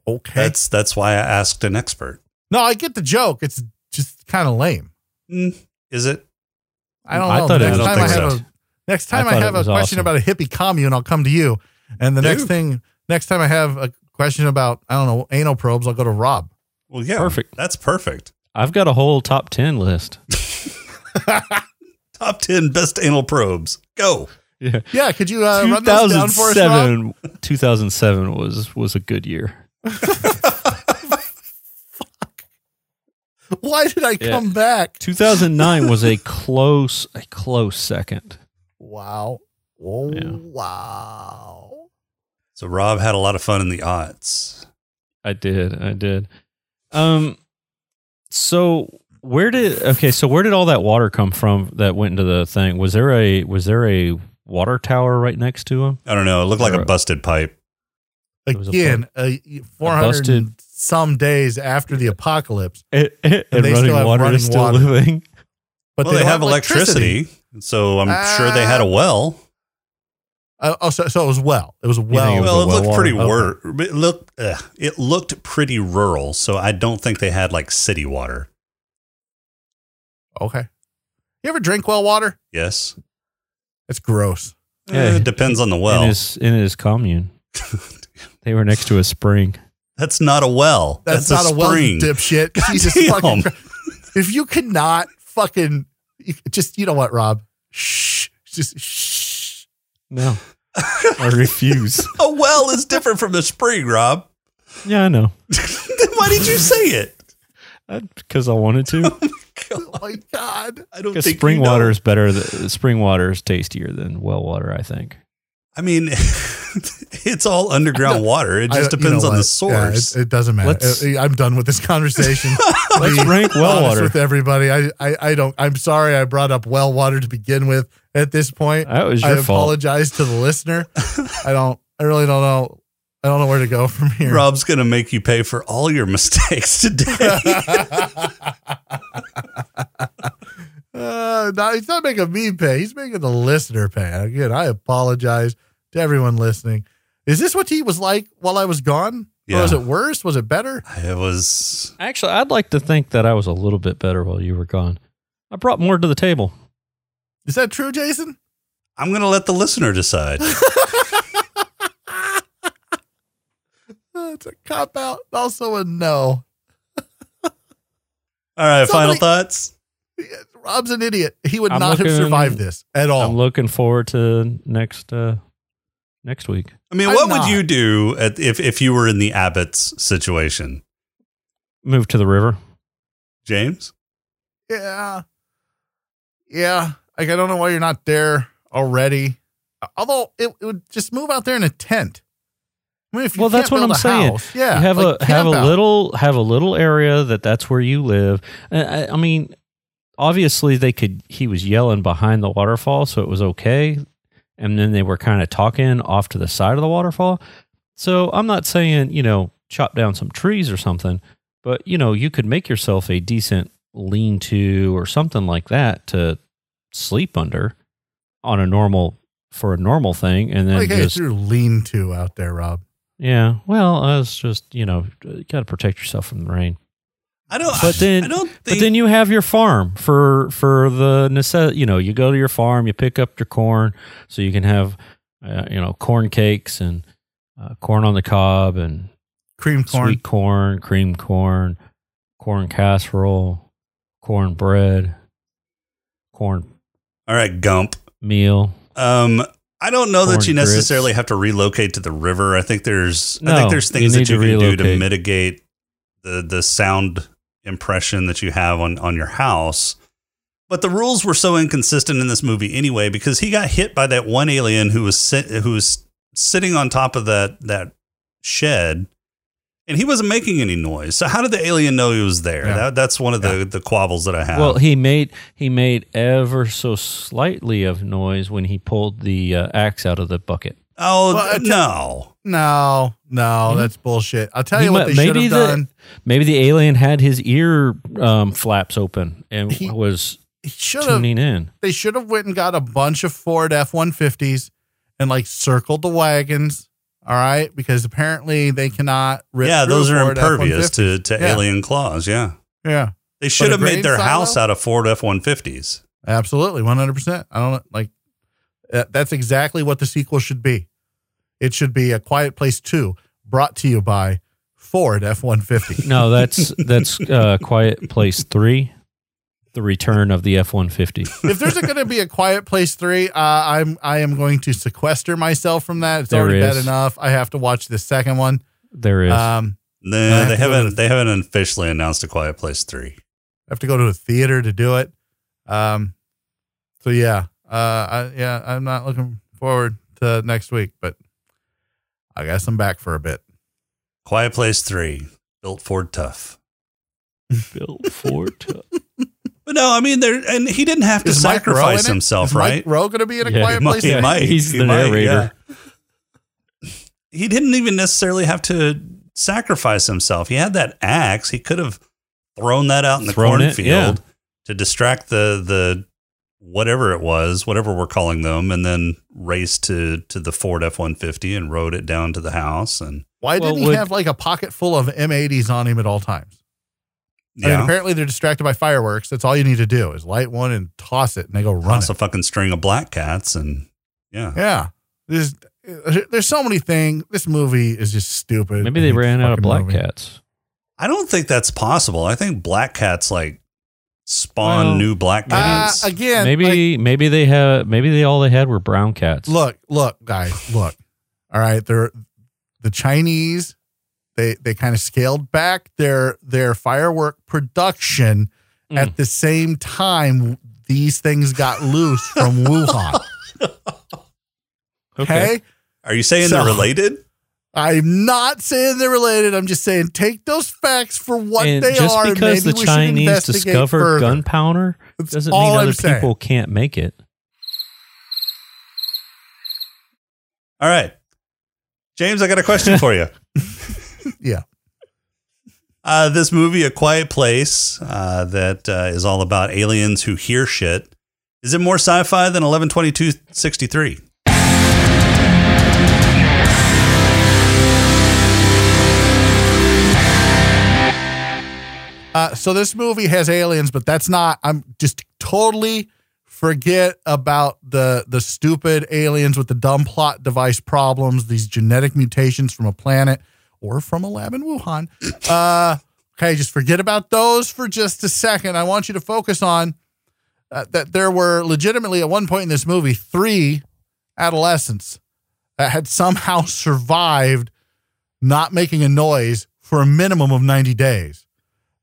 okay. That's that's why I asked an expert. no, I get the joke. It's just kind of lame. Mm, is it? I don't I know. thought it next was time I have awesome. a next time I, thought it have a question awesome. about a hippie commune, I'll come to you. And the next thing, next time I have a question about I don't know anal probes, I'll go to Rob. Well, yeah. Perfect. That's perfect. I've got a whole top ten list. Top 10 best anal probes. Go. Yeah. Yeah, could you uh, run those down for us, Rob? 2007 2007 was was a good year. Why did I Yeah. come back? 2009 was a close a close second. Wow. Oh, Yeah. wow. So Rob had a lot of fun in the aughts. I did. I did. Um so where did okay, so where did all that water come from that went into the thing? Was there a was there a water tower right next to him? I don't know. It looked like a Or- busted pipe. was a Again, uh, 400 busted- some days after the apocalypse. and they running still have water running is still water. living. but well, they, don't have electricity, so I'm sure they had a well. Uh, oh, so, so it was well. It was think well. it was Well, a it looked well pretty water? wor- It looked uh, it looked pretty rural, so I don't think they had like city water. okay. You ever drink well water? Yes, It's gross. Yeah, it depends on the well. in his in his commune. they were next to a spring. That's not a well. That's, That's, not a a well, spring. you dipshit. Jesus damn. fucking. If you cannot fucking, just you know what, Rob? Shh. Just shh. No, I refuse. a well is different from the spring, Rob. Yeah, I know. then why did you say it? Because I wanted to. Oh my god. I don't Because think spring you know. water is better. th- Spring water is tastier than well water. I think. I mean, it's all underground water. It I just don't- you depends know on the what? Yeah, source. it, it doesn't matter. Let's- Uh, I'm done with this conversation. Let's Be rank well honest water. with everybody. I, I I don't. I'm sorry. I brought up well water to begin with. At this point, That was I your fault. apologize to the listener. I don't. I really don't know. I don't know where to go from here. Rob's going to make you pay for all your mistakes today. Uh, no, he's not making me pay. He's making the listener pay. Again, I apologize to everyone listening. Is this what he was like while I was gone? Or was it worse? Was it better? it was. Actually, I'd like to think that I was a little bit better while you were gone. I brought more to the table. Is that true, Jason? I'm going to let the listener decide. It's a cop out. Also a no. All right, final thoughts. Rob's an idiot. He would I'm not have survived this at all. I'm looking forward to next uh next week. I mean, I'm what not. would you do at, if if you were in the Abbott's situation, Move to the river. James? yeah. Yeah. Like, I don't know why you're not there already. Although it, it would just move out there in a tent. I mean, Well, that's what I'm saying. house, yeah. you have like, a have a little have a little area that that's where you live. I, I mean, obviously they could. He was yelling behind the waterfall, so it was okay. And then they were kind of talking off to the side of the waterfall. So I'm not saying you know chop down some trees or something, but you know you could make yourself a decent lean to or something like that to sleep under on a normal for a normal thing, and then Like, hey, just through lean to out there, Rob. yeah. Well, I was just you know you got to protect yourself from the rain. I don't. But then, I don't think. but then you have your farm for for the necess. You know, you go to your farm, you pick up your corn, so you can have, uh, you know, corn cakes and uh, corn on the cob and Cream corn. sweet corn, cream corn, corn casserole, corn bread, corn all right, Gump. meal. Um, I don't know that you grits. necessarily have to relocate to the river. I think there's. I think there's you things that you can do to mitigate the the sound impression that you have on on your house. But the rules were so inconsistent in this movie anyway because he got hit by that one alien who was sit, who was sitting on top of that that shed, and he wasn't making any noise. So how did the alien know he was there? Yeah. That, that's one of the the quabbles that I have. Well, he made he made ever so slightly of noise when he pulled the uh, axe out of the bucket. oh Well, I- no, No, no, that's bullshit. I'll tell He you what might- they should have done. Maybe the alien had his ear um, flaps open and He- was He tuning in. They should have went and got a bunch of Ford F one fifties and like circled the wagons. All right, because apparently they cannot. Rip yeah, those are Ford impervious to, F-150s. to Yeah. alien claws. Yeah. Yeah, They should a have made their silo? house out of Ford F 150s. absolutely, one hundred percent. I don't like. That's exactly what the sequel should be. It should be a Quiet Place Two, brought to you by Ford F one fifty. No, that's that's uh, Quiet Place Three, the return of the F one fifty. if there's going to be a Quiet Place three, uh, I'm I am going to sequester myself from that. It's There already bad enough. I have to watch the second one. There is. Um, No, I they have to go haven't. to- They haven't officially announced a Quiet Place three. I have to go to a theater to do it. Um, so yeah, uh, I, yeah, I'm not looking forward to next week, but I guess I'm back for a bit. Quiet Place three built Ford tough. Built Ford. But no, I mean, there and he didn't have to Is Mike Rowe in sacrifice it? himself, Is right? Mike Rowe going to be in a Yeah, Quiet he Place? He might. he's He the might, narrator. yeah. He didn't even necessarily have to sacrifice himself. He had that axe. He could have thrown that out in the Thrown it, cornfield yeah. to distract the the whatever it was, whatever we're calling them, and then raced to to the Ford F one fifty and rode it down to the house. And Why Well, didn't he would- have like a pocket full of M80s on him at all times? I mean, apparently they're distracted by fireworks. That's all you need to do is light one and toss it, and they go run. toss it. a fucking string of black cats, and yeah, Yeah, there's there's so many things. This movie is just stupid. Maybe they ran out of black movie. cats. I don't think that's possible. I think black cats like spawn Well, new black Uh, cats. again, maybe like, maybe they have maybe they all they had were brown cats. look, look, guys, look. All right, they're the Chinese. They they kind of scaled back their their firework production Mm. at the same time these things got loose from Wuhan. Okay. Are you saying So- they're related? I'm not saying they're related. I'm just saying take those facts for what and they just are. and because maybe the Chinese discovered gunpowder doesn't all mean I'm other saying. people can't make it. All right, James, I got a question for you. Yeah. Uh, this movie, A Quiet Place, uh, that uh, is all about aliens who hear shit. Is it more sci-fi than eleven twenty two sixty three? Uh, so this movie has aliens, but that's not. I'm just totally forget about the the stupid aliens with the dumb plot device problems. These genetic mutations from a planet or from a lab in Wuhan. Uh, okay, just forget about those for just a second. I want you to focus on uh, that there were legitimately at one point in this movie three adolescents that had somehow survived not making a noise for a minimum of 90 days.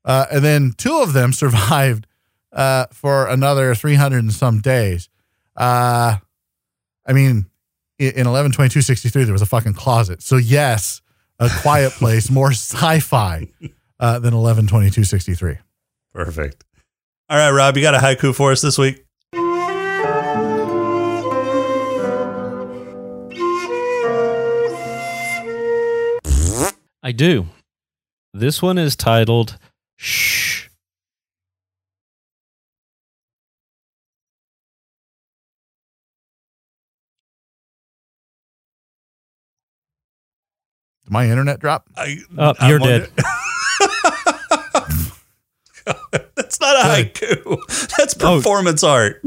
Uh, and then two of them survived uh, for another 300 and some days. Uh, I mean, in 11 22 63, there was a fucking closet. So, yes, a quiet place, more sci fi uh, than 11 63. Perfect. All right, Rob, you got a haiku for us this week? I do. This one is titled Shh. Did my internet drop? I, Oh, you're dead. That's not a haiku. That's Oh. performance art.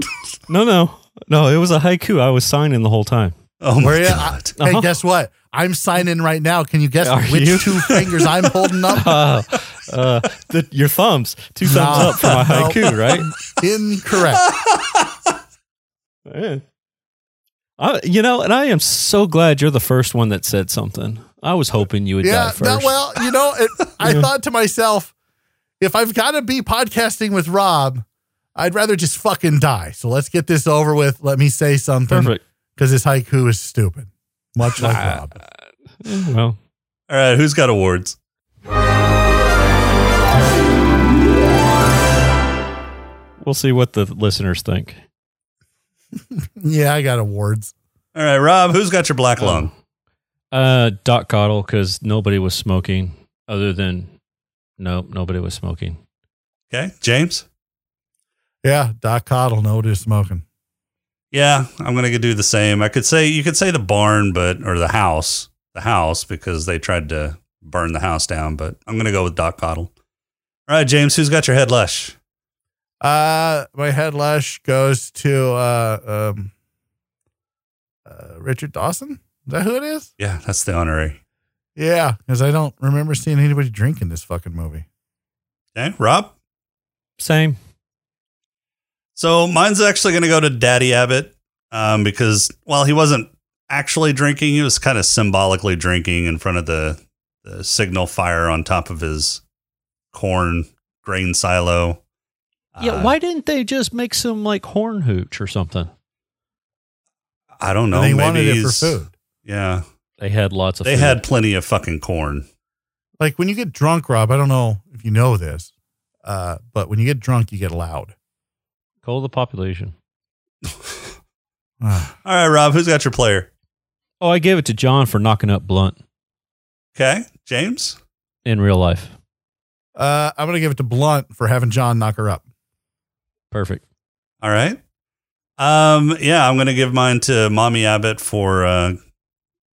No, no. No, it was a haiku. I was signing the whole time. Oh my Where you? god! Hey, Uh-huh. guess what? I'm signing right now. Can you guess Are which you? two fingers I'm holding up? Uh, uh, the, your thumbs. Two thumbs No. up for my No. haiku, right? Incorrect. Yeah. I, you know, and I am so glad you're the first one that said something. I was hoping you would die Yeah. first. No, well, you know, it, I thought to myself, if I've got to be podcasting with Rob, I'd rather just fucking die. So let's get this over with. Let me say something Perfect. because this haiku is stupid, much like Rob. Well, All right, who's got awards? we'll see what the listeners think. Yeah, I got awards. All right, Rob, who's got your black um, lung? Uh, Doc Coddle, because nobody was smoking other than, nope, nobody was smoking. Okay, James. Yeah, Doc Coddle, nobody is smoking. Yeah, I'm gonna do the same. I could say you could say the barn, but or the house, the house, because they tried to burn the house down. But I'm gonna go with Doc Coddle. All right, James, who's got your head lush? Uh, my head lush goes to uh, um, uh, Richard Dawson. Is that who it is? Yeah, that's the honorary. Yeah, because I don't remember seeing anybody drinking this fucking movie. Okay, Rob. Same. So mine's actually going to go to Daddy Abbott um, because while he wasn't actually drinking, he was kind of symbolically drinking in front of the, the signal fire on top of his corn grain silo. Yeah, Uh, why didn't they just make some like horn hooch or something? I don't know. and they maybe wanted it for food. Yeah, They had lots of. they food. had plenty of fucking corn. Like when you get drunk, Rob, I don't know if you know this, uh, but when you get drunk, you get loud. Call the population. Ah, All right, Rob, who's got your player? Oh, I gave it to John for knocking up Blunt Okay, James. in real life. uh, I'm gonna give it to Blunt for having John knock her up. Perfect. All right. Um, yeah, I'm going to give mine to Mommy Abbott for uh,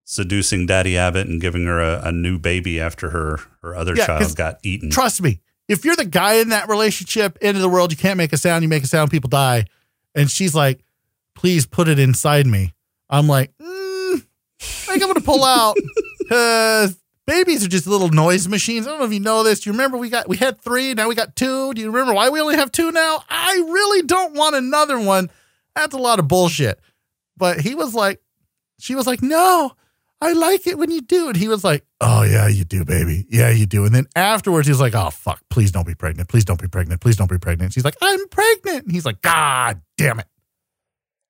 seducing Daddy Abbott and giving her a, a new baby after her her other Yeah, child got eaten. Trust me, if you're the guy in that relationship, end of the world, you can't make a sound, you make a sound, people die. And she's like, please put it inside me. I'm like, mm, I think I'm going to pull out babies are just little noise machines. I don't know if you know this. Do you remember we got, we had three, now we got two. Do you remember why we only have two now? I really don't want another one. That's a lot of bullshit. But he was like, she was like, no, I like it when you do it. He was like, oh, yeah, you do, baby. Yeah, you do. And then afterwards, he was like, oh, fuck, please don't be pregnant. Please don't be pregnant. Please don't be pregnant. She's like, I'm pregnant. And he's like, God damn it.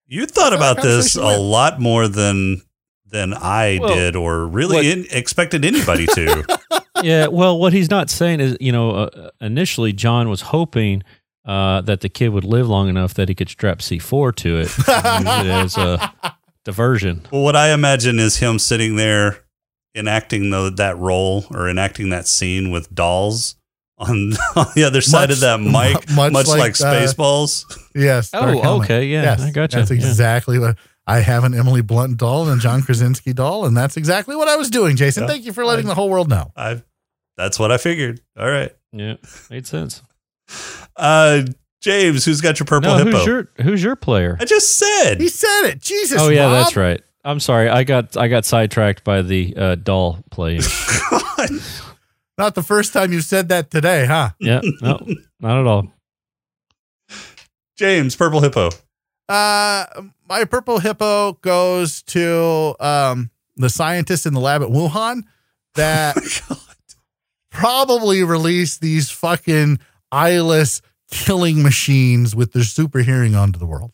You thought That's about this a went. lot more than than I Well, did, or really what- in, expected anybody to. yeah, well, what he's not saying is, you know, uh, initially John was hoping uh, that the kid would live long enough that he could strap C4 to it and use it as a diversion. well, what I imagine is him sitting there enacting the, that role or enacting that scene with dolls on, on the other side Much- of that mic, much much, like, like, uh, Spaceballs. Yes. Oh, Helmet. okay, yeah, Yes, I got gotcha. You. That's yeah. exactly what I have an Emily Blunt doll and a John Krasinski doll. And that's exactly what I was doing, Jason. Yeah. Thank you for letting I- the whole world know. I, that's what I figured. All right, Yeah, made sense. uh, James, who's got your purple No, hippo? who's your who's your player? I just said. He said it. Jesus. Oh yeah, Rob. that's right. I'm sorry, I got I got sidetracked by the uh, doll playing. Not the first time you said that today, huh? yeah, no, not at all. James, purple hippo. Uh, my purple hippo goes to um, the scientist in the lab at Wuhan that probably released these fucking eyeless killing machines with their super hearing onto the world.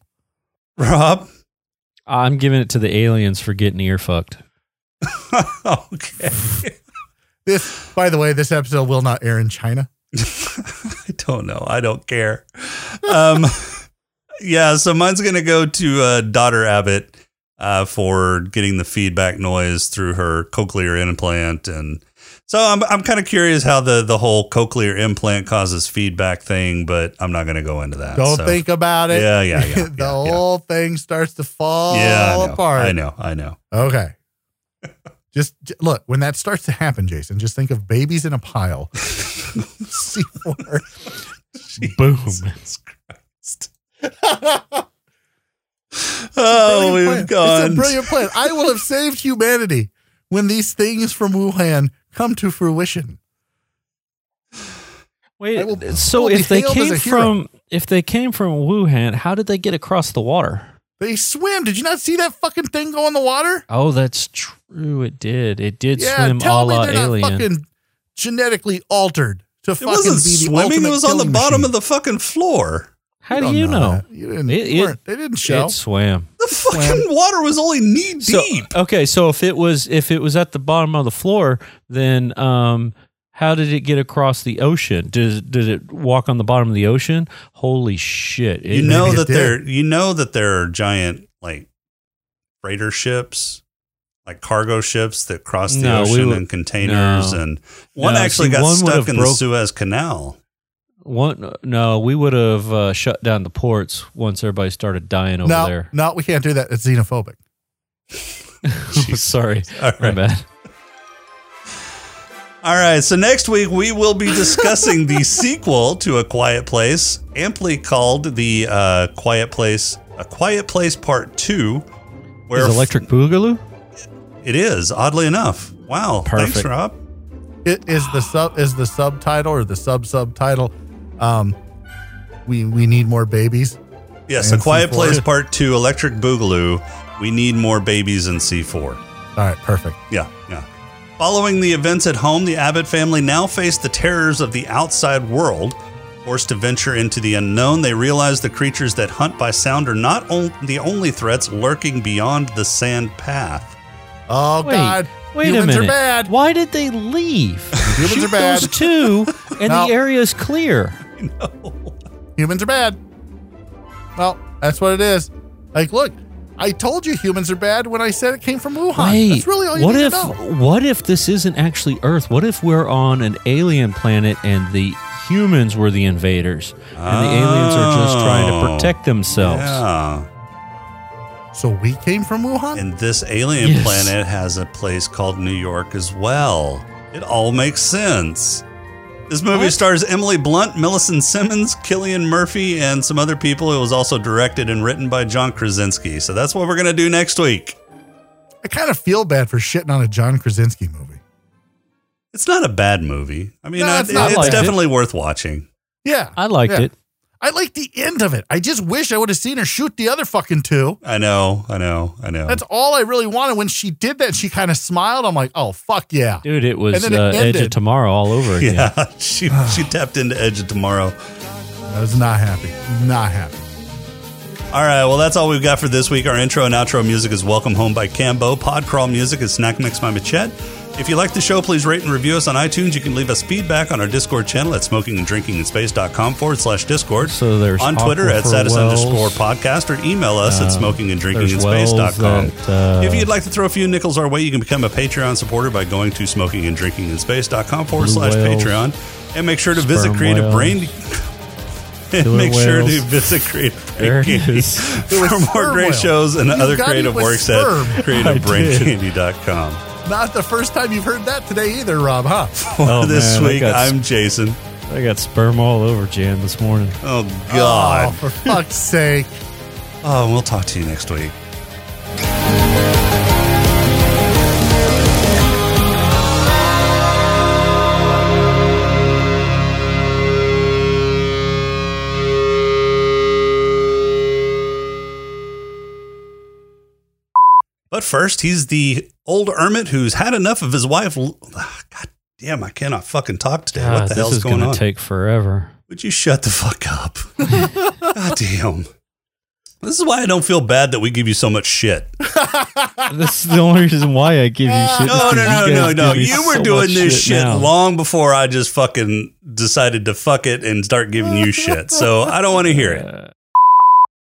Rob. I'm giving it to the aliens for getting ear fucked. okay. This, by the way, this episode will not air in China. I don't know. I don't care. Um, yeah, so mine's going to go to uh, daughter Abbott uh, for getting the feedback noise through her cochlear implant, and so I'm I'm kind of curious how the the whole cochlear implant causes feedback thing, but I'm not going to go into that. Don't so- think about it. Yeah, yeah, yeah, the yeah, yeah. whole thing starts to fall Yeah, I apart. I know. I know. Okay. Just j- look, when that starts to happen, Jason, just think of babies in a pile. C4. Boom. Jesus Christ. oh, we've plan. gone. It's a brilliant plan. I will have saved humanity when these things from Wuhan come to fruition. Wait, will- so if they came from if they came from Wuhan, how did they get across the water? They swim. Did you not see that fucking thing go in the water? Oh, that's true. It did. It did yeah, swim a tell me la they're alien. not fucking genetically altered to It fucking wasn't be the swimming. It was on the bottom machine. of the fucking floor. How do you don't know? that. You didn't. It- it- they didn't show. It swam. The fucking water was only knee So deep. okay, so if it was if it was at the bottom of the floor, then um, how did it get across the ocean? Did did it walk on the bottom of the ocean? Holy shit! It, you know that there. You know that there are giant like freighter ships, like cargo ships that cross the No, ocean would- in containers, no. and one No, actually see, got one stuck have in the Suez Canal. One, no, we would have uh, shut down the ports once everybody started dying over no, there. no, we can't do that. It's xenophobic. Sorry, All my bad. All right, so next week we will be discussing the sequel to A Quiet Place, amply called the uh, Quiet Place, A Quiet Place Part Two, where Is Electric Boogaloo? it is oddly enough. Wow, thanks, Rob. It is the sub is the subtitle or the sub subtitle. Um, we we need more babies. Yes, And A Quiet C4. Place Part Two, Electric Boogaloo. We need more babies in C four. All right, perfect. Yeah, yeah. Following the events at home, the Abbott family now face the terrors of the outside world. Forced to venture into the unknown, they realize the creatures that hunt by sound are not on- the only threats lurking beyond the sand path. Oh Wait, God, wait humans a minute. are bad. Why did they leave? Humans Shoot are bad. Those two, and No. the area is clear. Humans are bad. Well, that's what it is. Like, look, I told you humans are bad when I said it came from Wuhan. Wait, that's really all you what need if to know. what if this isn't actually Earth? What if we're on an alien planet and the humans were the invaders, and the aliens are just trying to Oh. protect themselves. Yeah. So we came from Wuhan? And this alien Yes. planet has a place called New York as well. It all makes sense. This movie stars Emily Blunt, Millicent Simmons, Cillian Murphy, and some other people. It was also directed and written by John Krasinski. So that's what we're going to do next week. I kind of feel bad for shitting on a John Krasinski movie. It's not a bad movie. I mean, No, I- it's not it's like it. definitely worth watching. Yeah. I liked Yeah. it. I like the end of it. I just wish I would have seen her shoot the other fucking two. I know, I know, I know. That's all I really wanted. When she did that, she kind of smiled. I'm like, oh, fuck yeah. Dude, it was And then it uh, Edge of. Tomorrow all over again. yeah, she she tapped into Edge of Tomorrow. I was not happy. Not happy. All right, well, that's all we've got for this week. Our intro and outro music is Welcome Home by Cambo. Podcrawl music is Snack Mix by Machette. If you like the show, please rate and review us on iTunes. You can leave us feedback on our Discord channel at smokinganddrinkinginspace.com forward slash Discord. So there's on Twitter at Aquifer status Wells. underscore podcast or email us at there's smokinganddrinkinginspace.com. wells that, uh, if you'd like to throw a few nickels our way, you can become a Patreon supporter by going to smokinganddrinkinginspace.com forward slash. Patreon. And make sure to visit Sperm Creative whales. Brain. and Killer make sure to visit Creative Brain Candy for more great whale. shows and You other got it creative with works sperm. at creativebraincandy.com. Not the first time you've heard that today either, Rob, huh? Oh, this man, I week, got I'm Jason. I got sperm all over Jan this morning. Oh, Oh, God. for fuck's sake. Oh, we'll talk to you next week. But first, he's the old hermit who's had enough of his wife. God damn, I cannot fucking talk today. God, what the this hell's is going gonna take forever. Would you shut the fuck up? God damn. This is why I don't feel bad that we give you so much shit. this is the only reason why I give you shit. No, no, no, no, no. You were so doing this shit now. long before I just fucking decided to fuck it and start giving you shit. So I don't want to hear it. Uh,